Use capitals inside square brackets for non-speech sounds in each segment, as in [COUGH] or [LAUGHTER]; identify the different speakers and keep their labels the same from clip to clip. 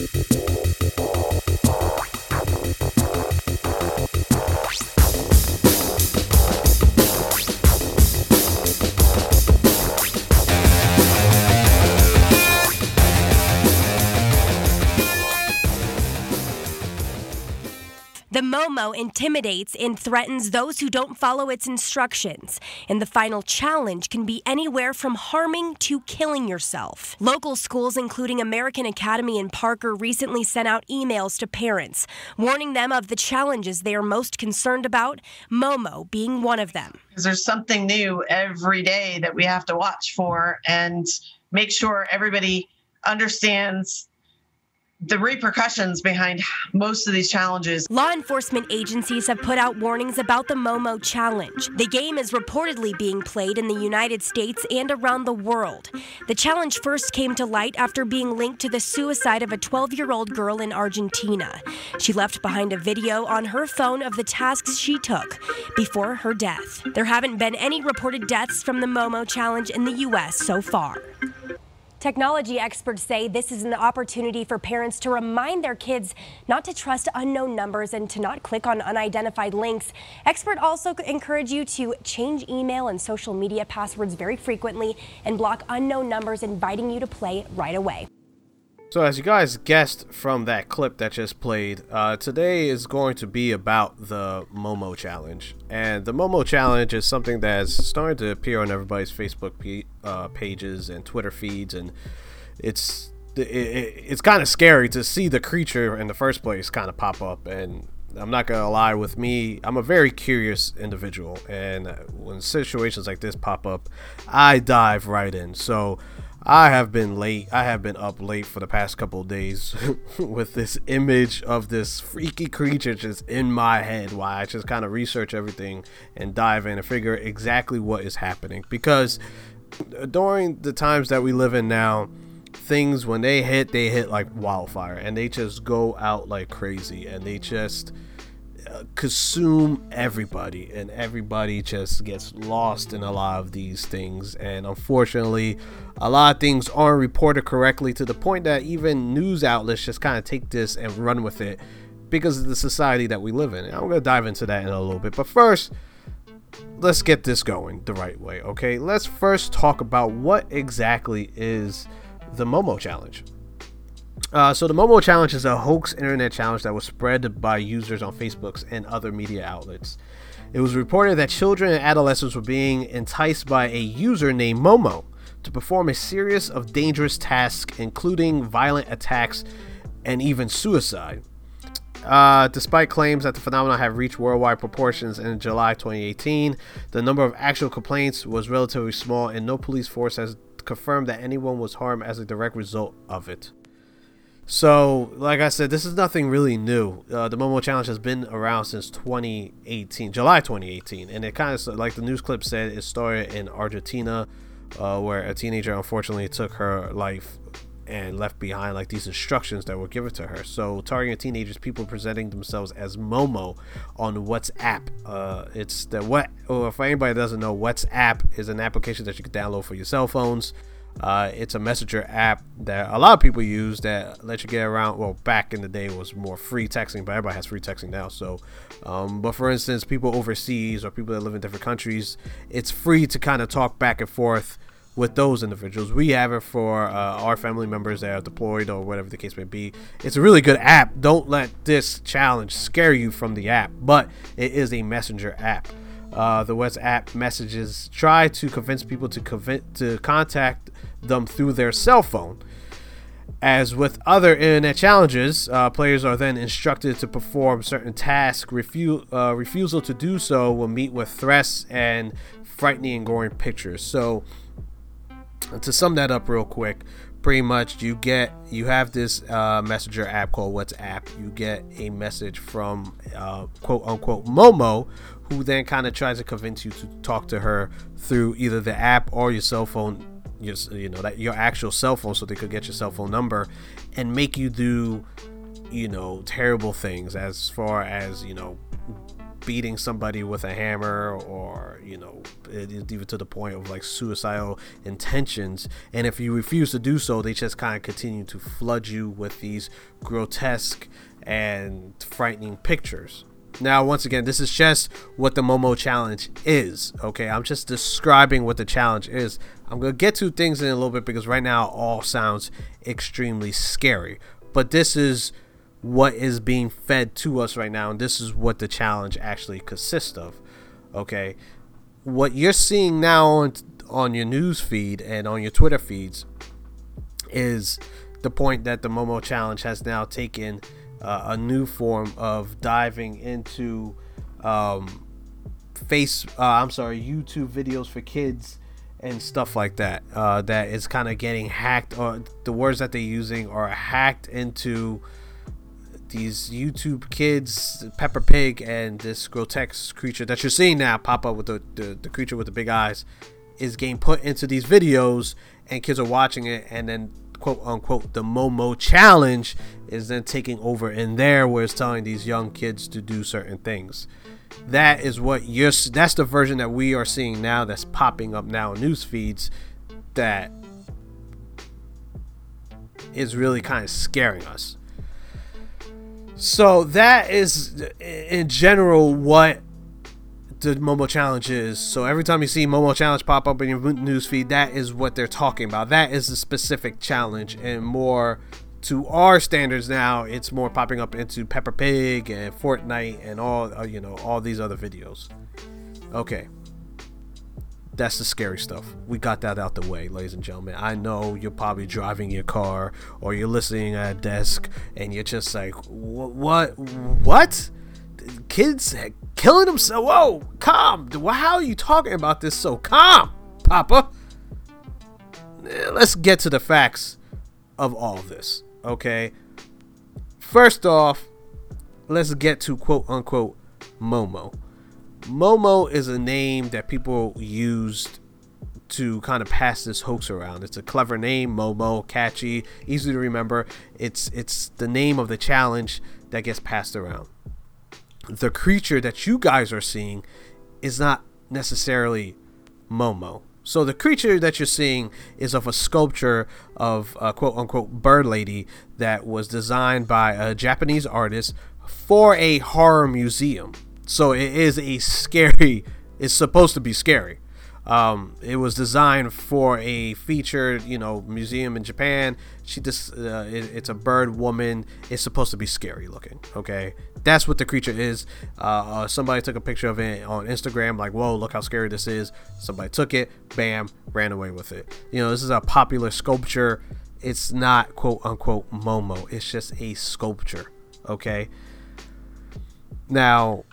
Speaker 1: The Momo intimidates and threatens those who don't follow its instructions. And the final challenge can be anywhere from harming to killing yourself. Local schools, including American Academy in Parker, recently sent out emails to parents, warning them of the challenges they are most concerned about, Momo being one of them.
Speaker 2: Because there's something new every day that we have to watch for and make sure everybody understands the repercussions behind most of these challenges.
Speaker 1: Law enforcement agencies have put out warnings about the Momo Challenge. The game is reportedly being played in the United States and around the world. The challenge first came to light after being linked to the suicide of a 12 year old girl in Argentina. She left behind a video on her phone of the tasks she took before her death. There haven't been any reported deaths from the Momo Challenge in the U.S. so far. Technology experts say this is an opportunity for parents to remind their kids not to trust unknown numbers and to not click on unidentified links. Experts also encourage you to change email and social media passwords very frequently and block unknown numbers inviting you to play right away.
Speaker 3: So, as you guys guessed from that clip that just played, uh, today is going to be about the Momo Challenge. And the Momo Challenge is something that's starting to appear on everybody's Facebook uh, pages and Twitter feeds, and it's it, it, it's kind of scary to see the creature in the first place kind of pop up. And I'm not gonna lie, with me, I'm a very curious individual, and when situations like this pop up, I dive right in. So I have been late. I have been up late for the past couple days [LAUGHS] with this image of this freaky creature just in my head while I just kind of research everything and dive in and figure exactly what is happening. Because uh, during the times that we live in now, things when they hit, they hit like wildfire and they just go out like crazy and they just consume everybody and everybody just gets lost in a lot of these things. And unfortunately a lot of things aren't reported correctly to the point that even news outlets just kind of take this and run with it because of the society that we live in. And i'm going to dive into that in a little bit but first let's get this going the right way okay? Let's first talk about what exactly is the momo challenge uh, so the Momo Challenge is a hoax internet challenge that was spread by users on Facebooks and other media outlets. It was reported that children and adolescents were being enticed by a user named Momo to perform a series of dangerous tasks, including violent attacks and even suicide. Uh, despite claims that the phenomenon have reached worldwide proportions in July 2018, the number of actual complaints was relatively small, and no police force has confirmed that anyone was harmed as a direct result of it. So, like I said, this is nothing really new. Uh, the Momo Challenge has been around since 2018, July 2018, and it kind of, like the news clip said, it started in Argentina, uh, where a teenager unfortunately took her life and left behind like these instructions that were given to her. So, targeting teenagers, people presenting themselves as Momo on WhatsApp. Uh, it's the what? Or for anybody doesn't know, WhatsApp is an application that you can download for your cell phones. Uh, it's a messenger app that a lot of people use that let you get around. Well, back in the day, was more free texting, but everybody has free texting now. So, um, but for instance, people overseas or people that live in different countries, it's free to kind of talk back and forth with those individuals. We have it for uh, our family members that are deployed or whatever the case may be. It's a really good app. Don't let this challenge scare you from the app, but it is a messenger app. Uh, the WhatsApp messages try to convince people to to contact them through their cell phone. As with other internet challenges, uh, players are then instructed to perform certain tasks. Refu- uh, refusal to do so will meet with threats and frightening and gory pictures. So, to sum that up real quick, pretty much you get you have this uh, messenger app called WhatsApp. You get a message from uh, quote unquote Momo, who then kind of tries to convince you to talk to her through either the app or your cell phone your, you know that your actual cell phone so they could get your cell phone number and make you do you know terrible things as far as you know beating somebody with a hammer or you know even to the point of like suicidal intentions. And if you refuse to do so they just kind of continue to flood you with these grotesque and frightening pictures now once again this is just what the momo challenge is okay? I'm just describing what the challenge is. I'm gonna get to things in a little bit because right now all sounds extremely scary. But this is what is being fed to us right now and this is what the challenge actually consists of okay? What you're seeing now on on your news feed and on your twitter feeds is the point that the momo challenge has now taken uh, a new form of diving into um, face uh, i'm sorry youtube videos for kids and stuff like that uh, that is kind of getting hacked or the words that they're using are hacked into these YouTube kids, Peppa Pig, and this grotesque creature that you're seeing now pop up with the, the, the creature with the big eyes is getting put into these videos, and kids are watching it, and then quote unquote the Momo challenge is then taking over in there, where it's telling these young kids to do certain things. That is what you're. That's the version that we are seeing now. That's popping up now in news feeds. That is really kind of scaring us so that is, in general, what the Momo Challenge is. So every time you see Momo Challenge pop up in your newsfeed, that is what they're talking about. That is a specific challenge, and more to our standards now, it's more popping up into Peppa Pig and Fortnite and all uh, you know all these other videos. Okay that's the scary stuff. We got that out the way, ladies and gentlemen. I know you're probably driving your car or you're listening at a desk and you're just like, what? What? Kids killing himself. Whoa, calm. How are you talking about this so calm, Papa? Eh, let's get to the facts of all this, okay? First off, let's get to quote unquote Momo. Momo is a name that people used to kind of pass this hoax around. It's a clever name, Momo, catchy, easy to remember. It's it's the name of the challenge that gets passed around. The creature that you guys are seeing is not necessarily Momo. So the creature that you're seeing is of a sculpture of a quote unquote bird lady that was designed by a Japanese artist for a horror museum. So it is a scary. It's supposed to be scary. Um, it was designed for a featured, you know, museum in Japan. She just, uh, it, it's a bird woman. It's supposed to be scary looking. Okay, that's what the creature is. Uh, uh, somebody took a picture of it on Instagram, like, whoa, look how scary this is. Somebody took it, bam, ran away with it. You know, this is a popular sculpture. It's not quote unquote Momo. It's just a sculpture. Okay. Now,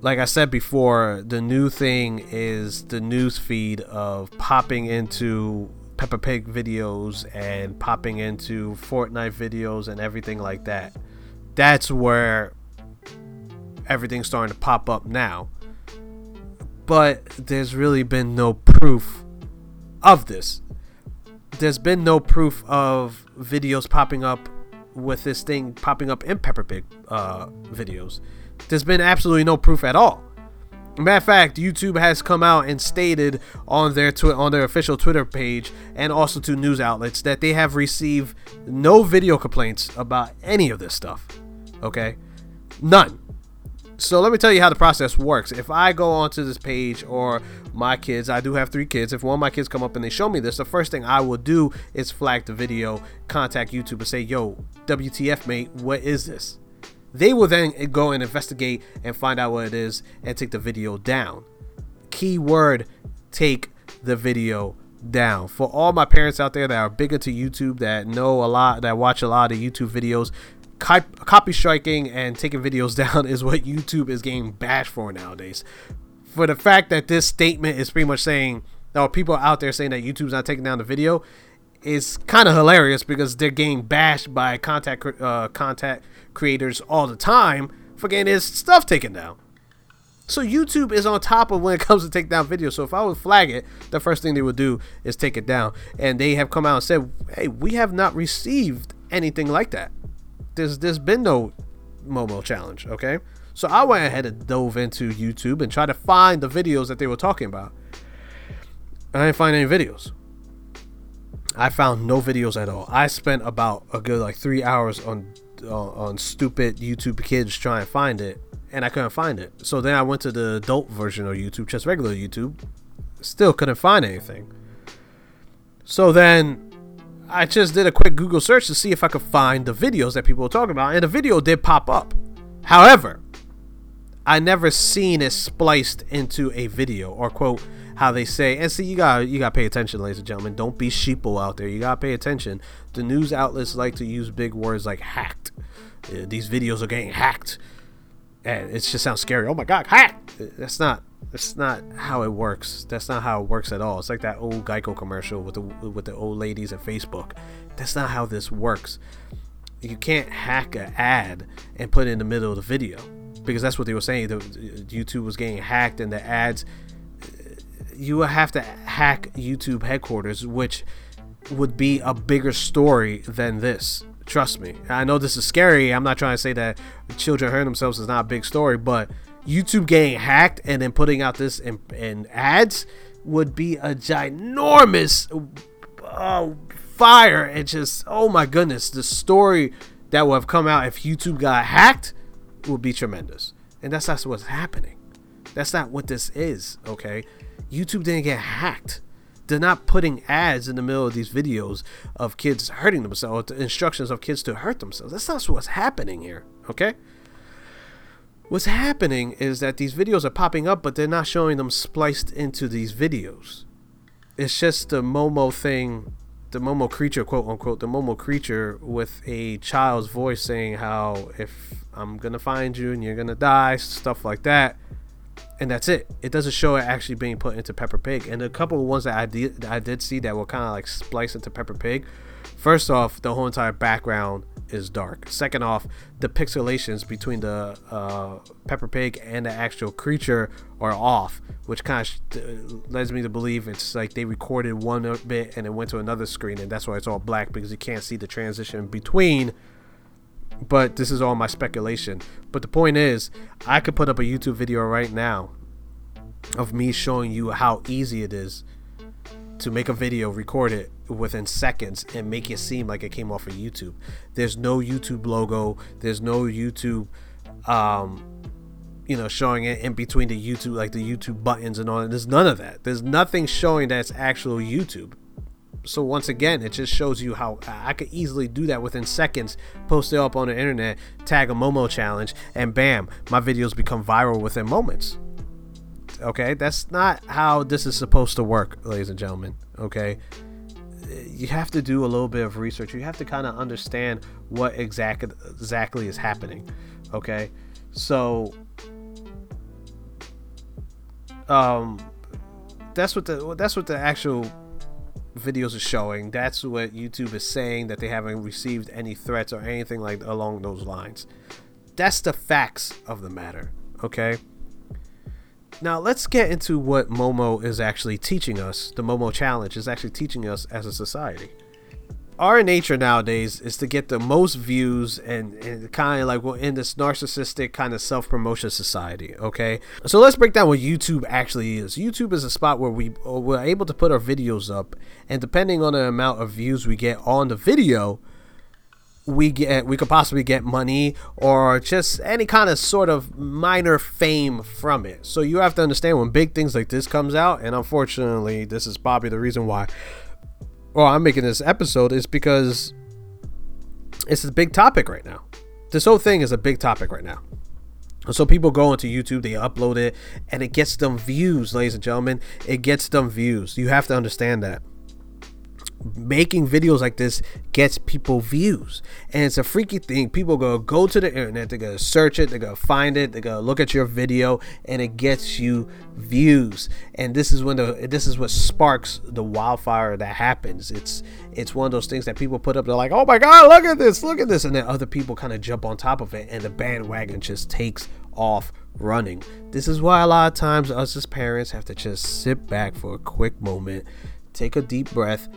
Speaker 3: like I said before, the new thing is the news feed of popping into Peppa Pig videos and popping into Fortnite videos and everything like that. That's where everything's starting to pop up now. But there's really been no proof of this. There's been no proof of videos popping up with this thing popping up in Peppa Pig uh, videos. There's been absolutely no proof at all. Matter of fact, YouTube has come out and stated on their twi- on their official Twitter page and also to news outlets that they have received no video complaints about any of this stuff. Okay, none. So let me tell you how the process works. If I go onto this page or my kids, I do have three kids. If one of my kids come up and they show me this, the first thing I will do is flag the video, contact YouTube, and say, "Yo, WTF, mate, what is this?" They will then go and investigate and find out what it is and take the video down. Keyword take the video down. For all my parents out there that are big into YouTube, that know a lot, that watch a lot of YouTube videos, copy striking and taking videos [LAUGHS] down is what YouTube is getting bashed for nowadays. For the fact that this statement is pretty much saying, or people out there saying that YouTube's not taking down the video, is kind of hilarious because they're getting bashed by contact uh, contact creators all the time for getting his stuff taken down. So YouTube is on top of when it [LAUGHS] comes to take down videos. So if I would flag it, the first thing they would do is take it down. And they have come out and said, "Hey, we have not received anything like that. There's there's been no Momo challenge." Okay, So I went ahead and dove into YouTube and tried to find the videos that they were talking about. I didn't find any videos. I found no videos at all. I spent about a good like three hours on uh, on stupid YouTube kids trying to find it, and I couldn't find it. So then I went to the adult version of YouTube, just regular YouTube. Still couldn't find anything. So then I just did a quick Google search to see if I could find the videos that people were talking about, and the video did pop up. However, I never seen it spliced into a video or quote how they say and see you got you got to pay attention ladies and gentlemen. Don't be sheeple out there. You got to pay attention. The news outlets like to use big words like hacked. Uh, these videos are getting hacked. And it just sounds scary. Oh my god hacked! That's not that's not how it works. That's not how it works at all. It's like that old geico commercial with the with the old ladies at facebook. That's not how this works. You can't hack an ad and put it in the middle of the video because that's what they were saying the, youtube was getting hacked and the ads you would have to hack YouTube headquarters, which would be a bigger story than this. Trust me. I know this is scary. I'm not trying to say that children hurting themselves is not a big story, but YouTube getting hacked and then putting out this in, in ads would be a ginormous uh, fire. It just, oh my goodness, the story that would have come out if YouTube got hacked would be tremendous. And that's not what's happening. That's not what this is, okay? YouTube didn't get hacked. They're not putting ads in the middle of these videos of kids hurting themselves, instructions of kids to hurt themselves. That's not what's happening here, okay? What's happening is that these videos are popping up, but they're not showing them spliced into these videos. It's just the Momo thing, the Momo creature, quote unquote, the Momo creature with a child's voice saying how if I'm gonna find you and you're gonna die, stuff like that and that's it. It doesn't show it actually being put into Peppa Pig. And a couple of ones that I did that I did see that were kind of like spliced into Peppa Pig. First off, the whole entire background is dark. Second off, the pixelations between the uh, Peppa Pig and the actual creature are off, which kind of uh, leads me to believe it's like they recorded one bit and it went to another screen, and that's why it's all black because you can't see the transition between but this is all my speculation. But the point is, I could put up a YouTube video right now of me showing you how easy it is to make a video, record it within seconds, and make it seem like it came off of YouTube. There's no YouTube logo. There's no YouTube, um, you know, showing it in between the YouTube, like the YouTube buttons and all. that. There's none of that. There's nothing showing that it's actual YouTube so once again, it just shows you how I could easily do that within seconds, post it up on the internet, tag a Momo challenge, and bam, my videos become viral within moments. Okay, that's not how this is supposed to work, ladies and gentlemen. Okay, you have to do a little bit of research. You have to kind of understand what exactly exactly is happening. Okay, so um, that's what the that's what the actual videos are showing. That's what YouTube is saying that they haven't received any threats or anything like along those lines. That's the facts of the matter, okay? Now let's get into what Momo is actually teaching us. The Momo challenge is actually teaching us as a society. Our nature nowadays is to get the most views and, and kind of like we're in this narcissistic kind of self-promotion society okay? So let's break down what youtube actually is. Youtube is a spot where we we're able to put our videos up and depending on the amount of views we get on the video we get we could possibly get money or just any kind of sort of minor fame from it so you have to understand when big things like this comes out and unfortunately this is probably the reason why well, I'm making this episode is because it's a big topic right now. This whole thing is a big topic right now. So people go into YouTube, they upload it, and it gets them views, ladies and gentlemen. It gets them views. You have to understand that making videos like this gets people views. And it's a freaky thing. People go go to the internet they're gonna search it they're gonna find it they're gonna look at your video and it gets you views. And this is when the this is what sparks the wildfire that happens. It's it's one of those things that people put up they're like oh my god look at this look at this. And then other people kind of jump on top of it and the bandwagon just takes off running. This is why a lot of times us as parents have to just sit back for a quick moment take a deep breath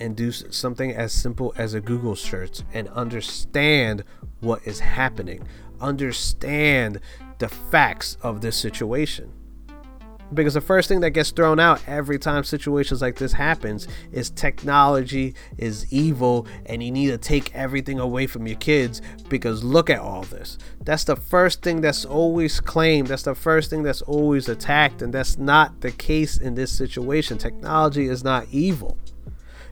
Speaker 3: and do something as simple as a Google search and understand what is happening. understand the facts of this situation. Because the first thing that gets thrown out every time situations like this happens is technology is evil and you need to take everything away from your kids because look at all this. That's the first thing that's always claimed. That's the first thing that's always attacked and that's not the case in this situation. Technology is not evil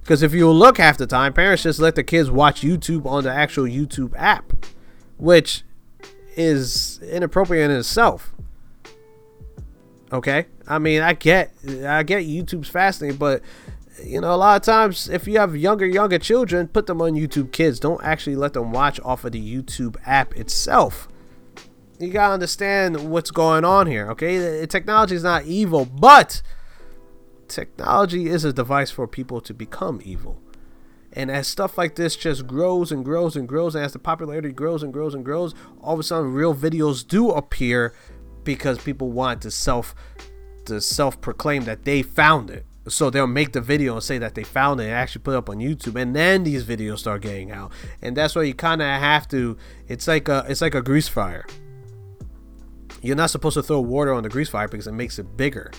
Speaker 3: because if you look half the time parents just let the kids watch youtube on the actual youtube app which is inappropriate in itself Okay, I mean, I get, I get YouTube's fascinating, but you know, a lot of times if you have younger, younger children, put them on YouTube Kids. Don't actually let them watch off of the YouTube app itself. You gotta understand what's going on here. Okay, technology is not evil, but technology is a device for people to become evil. And as stuff like this just grows and grows and grows, and as the popularity grows and grows and grows, all of a sudden real videos do appear because people want to self to self proclaim that they found it. So they'll make the video and say that they found it and actually put it up on YouTube, and then these videos start getting out. And that's why you kind of have to. It's like a it's like a grease fire. You're not supposed to throw water on the grease fire because it makes it bigger.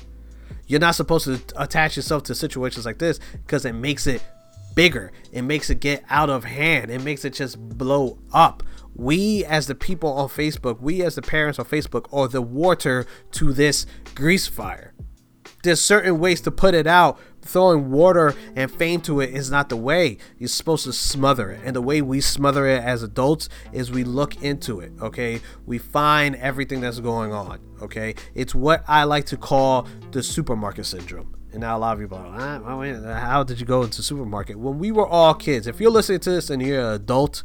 Speaker 3: You're not supposed to attach yourself to situations like this because it makes it bigger. It makes it get out of hand. It makes it just blow up we as the people on Facebook, we as the parents on Facebook are the water to this grease fire. There's certain ways to put it out. Throwing water and fame to it is not the way. You're supposed to smother it. And the way we smother it as adults is we look into it, okay? We find everything that's going on, okay? It's what I like to call the supermarket syndrome. And now a lot of people are like, how did you go into supermarket? When we were all kids, if you're listening to this and you're an adult,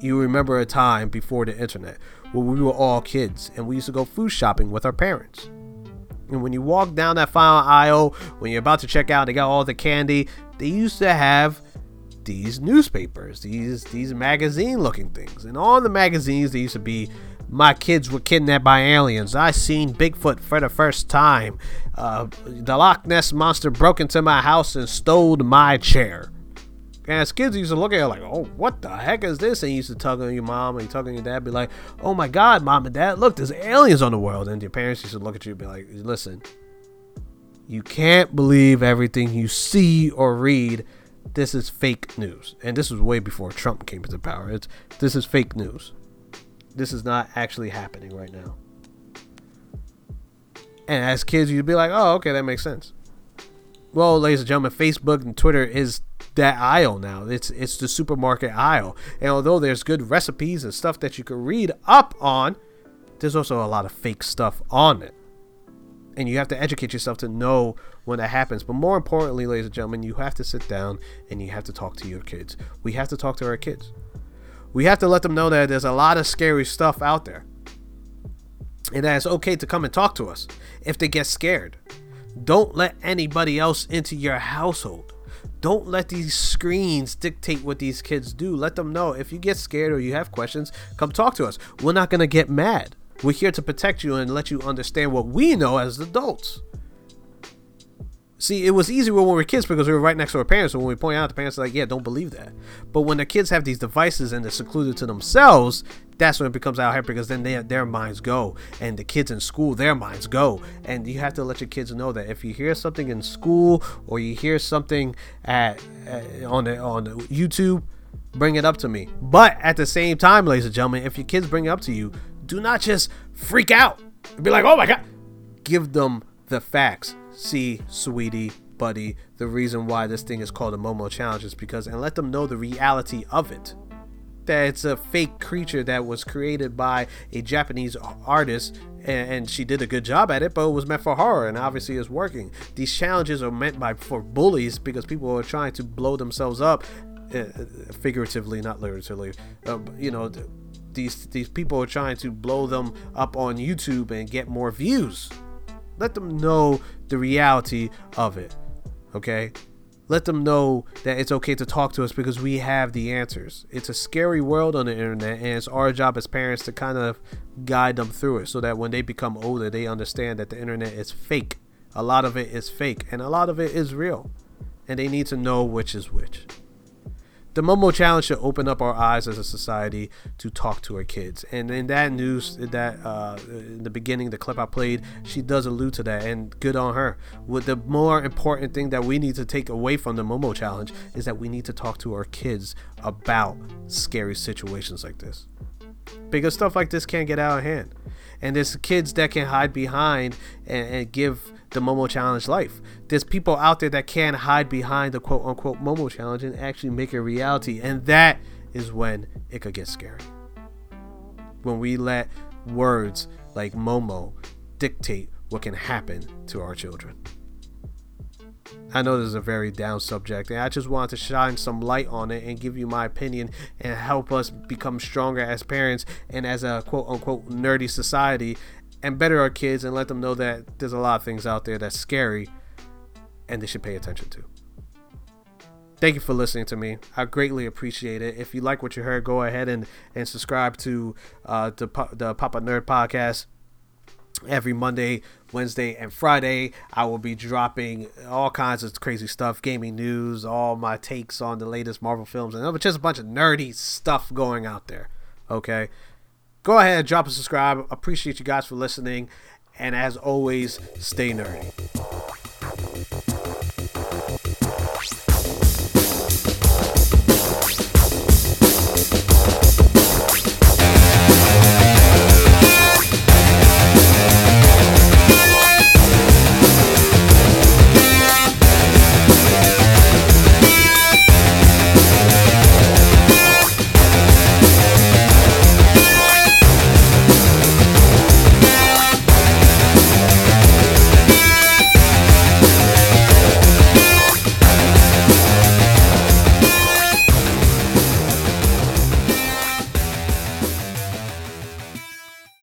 Speaker 3: you remember a time before the internet when we were all kids and we used to go food shopping with our parents. And when you walk down that final aisle, when you're about to check out, they got all the candy. They used to have these newspapers, these these magazine looking things. And on the magazines, they used to be my kids were kidnapped by aliens. I seen Bigfoot for the first time. Uh, the Loch Ness monster broke into my house and stole my chair. And as kids, you used to look at it like, oh, what the heck is this? And you used to tug on your mom and tug on your dad, be like, oh my God, mom and dad, look, there's aliens on the world. And your parents used to look at you and be like, listen, you can't believe everything you see or read. This is fake news. And this was way before Trump came into power. It's, this is fake news. This is not actually happening right now. And as kids, you'd be like, oh, okay, that makes sense. Well, ladies and gentlemen, Facebook and Twitter is that aisle now. It's it's the supermarket aisle. And although there's good recipes and stuff that you can read up on, there's also a lot of fake stuff on it. And you have to educate yourself to know when that happens. But more importantly, ladies and gentlemen, you have to sit down and you have to talk to your kids. We have to talk to our kids. We have to let them know that there's a lot of scary stuff out there. And that it's okay to come and talk to us if they get scared. Don't let anybody else into your household. Don't let these screens dictate what these kids do. Let them know if you get scared or you have questions, come talk to us. We're not going to get mad. We're here to protect you and let you understand what we know as adults. See, it was easy when we were kids because we were right next to our parents. So when we point out, the parents are like, "Yeah, don't believe that." But when the kids have these devices and they're secluded to themselves, that's when it becomes out here because then they, their minds go, and the kids in school, their minds go, and you have to let your kids know that if you hear something in school or you hear something at, at on the on the YouTube, bring it up to me. But at the same time, ladies and gentlemen, if your kids bring it up to you, do not just freak out. and Be like, "Oh my god!" Give them the facts see, sweetie, buddy, the reason why this thing is called a Momo Challenge is because, and let them know the reality of it. That it's a fake creature that was created by a Japanese artist, and, she did a good job at it, but it was meant for horror, and obviously it's working. These challenges are meant by for bullies because people are trying to blow themselves up, uh, figuratively, not literally. Uh, you know, these these people are trying to blow them up on YouTube and get more views. Let them know the reality of it. Okay? Let them know that it's okay to talk to us because we have the answers. It's a scary world on the internet, and it's our job as parents to kind of guide them through it so that when they become older, they understand that the internet is fake. A lot of it is fake, and a lot of it is real. And they need to know which is which. The Momo Challenge should open up our eyes as a society to talk to our kids. And in that news, that uh, in the beginning, the clip I played, she does allude to that, and good on her. With the more important thing that we need to take away from the Momo Challenge is that we need to talk to our kids about scary situations like this, because stuff like this can't get out of hand. And there's kids that can hide behind and, and give the Momo Challenge life. There's people out there that can hide behind the quote unquote Momo Challenge and actually make it reality. And that is when it could get scary. When we let words like Momo dictate what can happen to our children. I know this is a very down subject, and I just wanted to shine some light on it and give you my opinion and help us become stronger as parents and as a quote unquote nerdy society and better our kids and let them know that there's a lot of things out there that's scary and they should pay attention to. Thank you for listening to me. I greatly appreciate it. If you like what you heard, go ahead and, and subscribe to uh, the, the Papa Nerd Podcast every Monday, Wednesday, and Friday. I will be dropping all kinds of crazy stuff, gaming news, all my takes on the latest Marvel films, and just a bunch of nerdy stuff going out there. Okay, go ahead drop a subscribe. Appreciate you guys for listening. And as always, stay nerdy.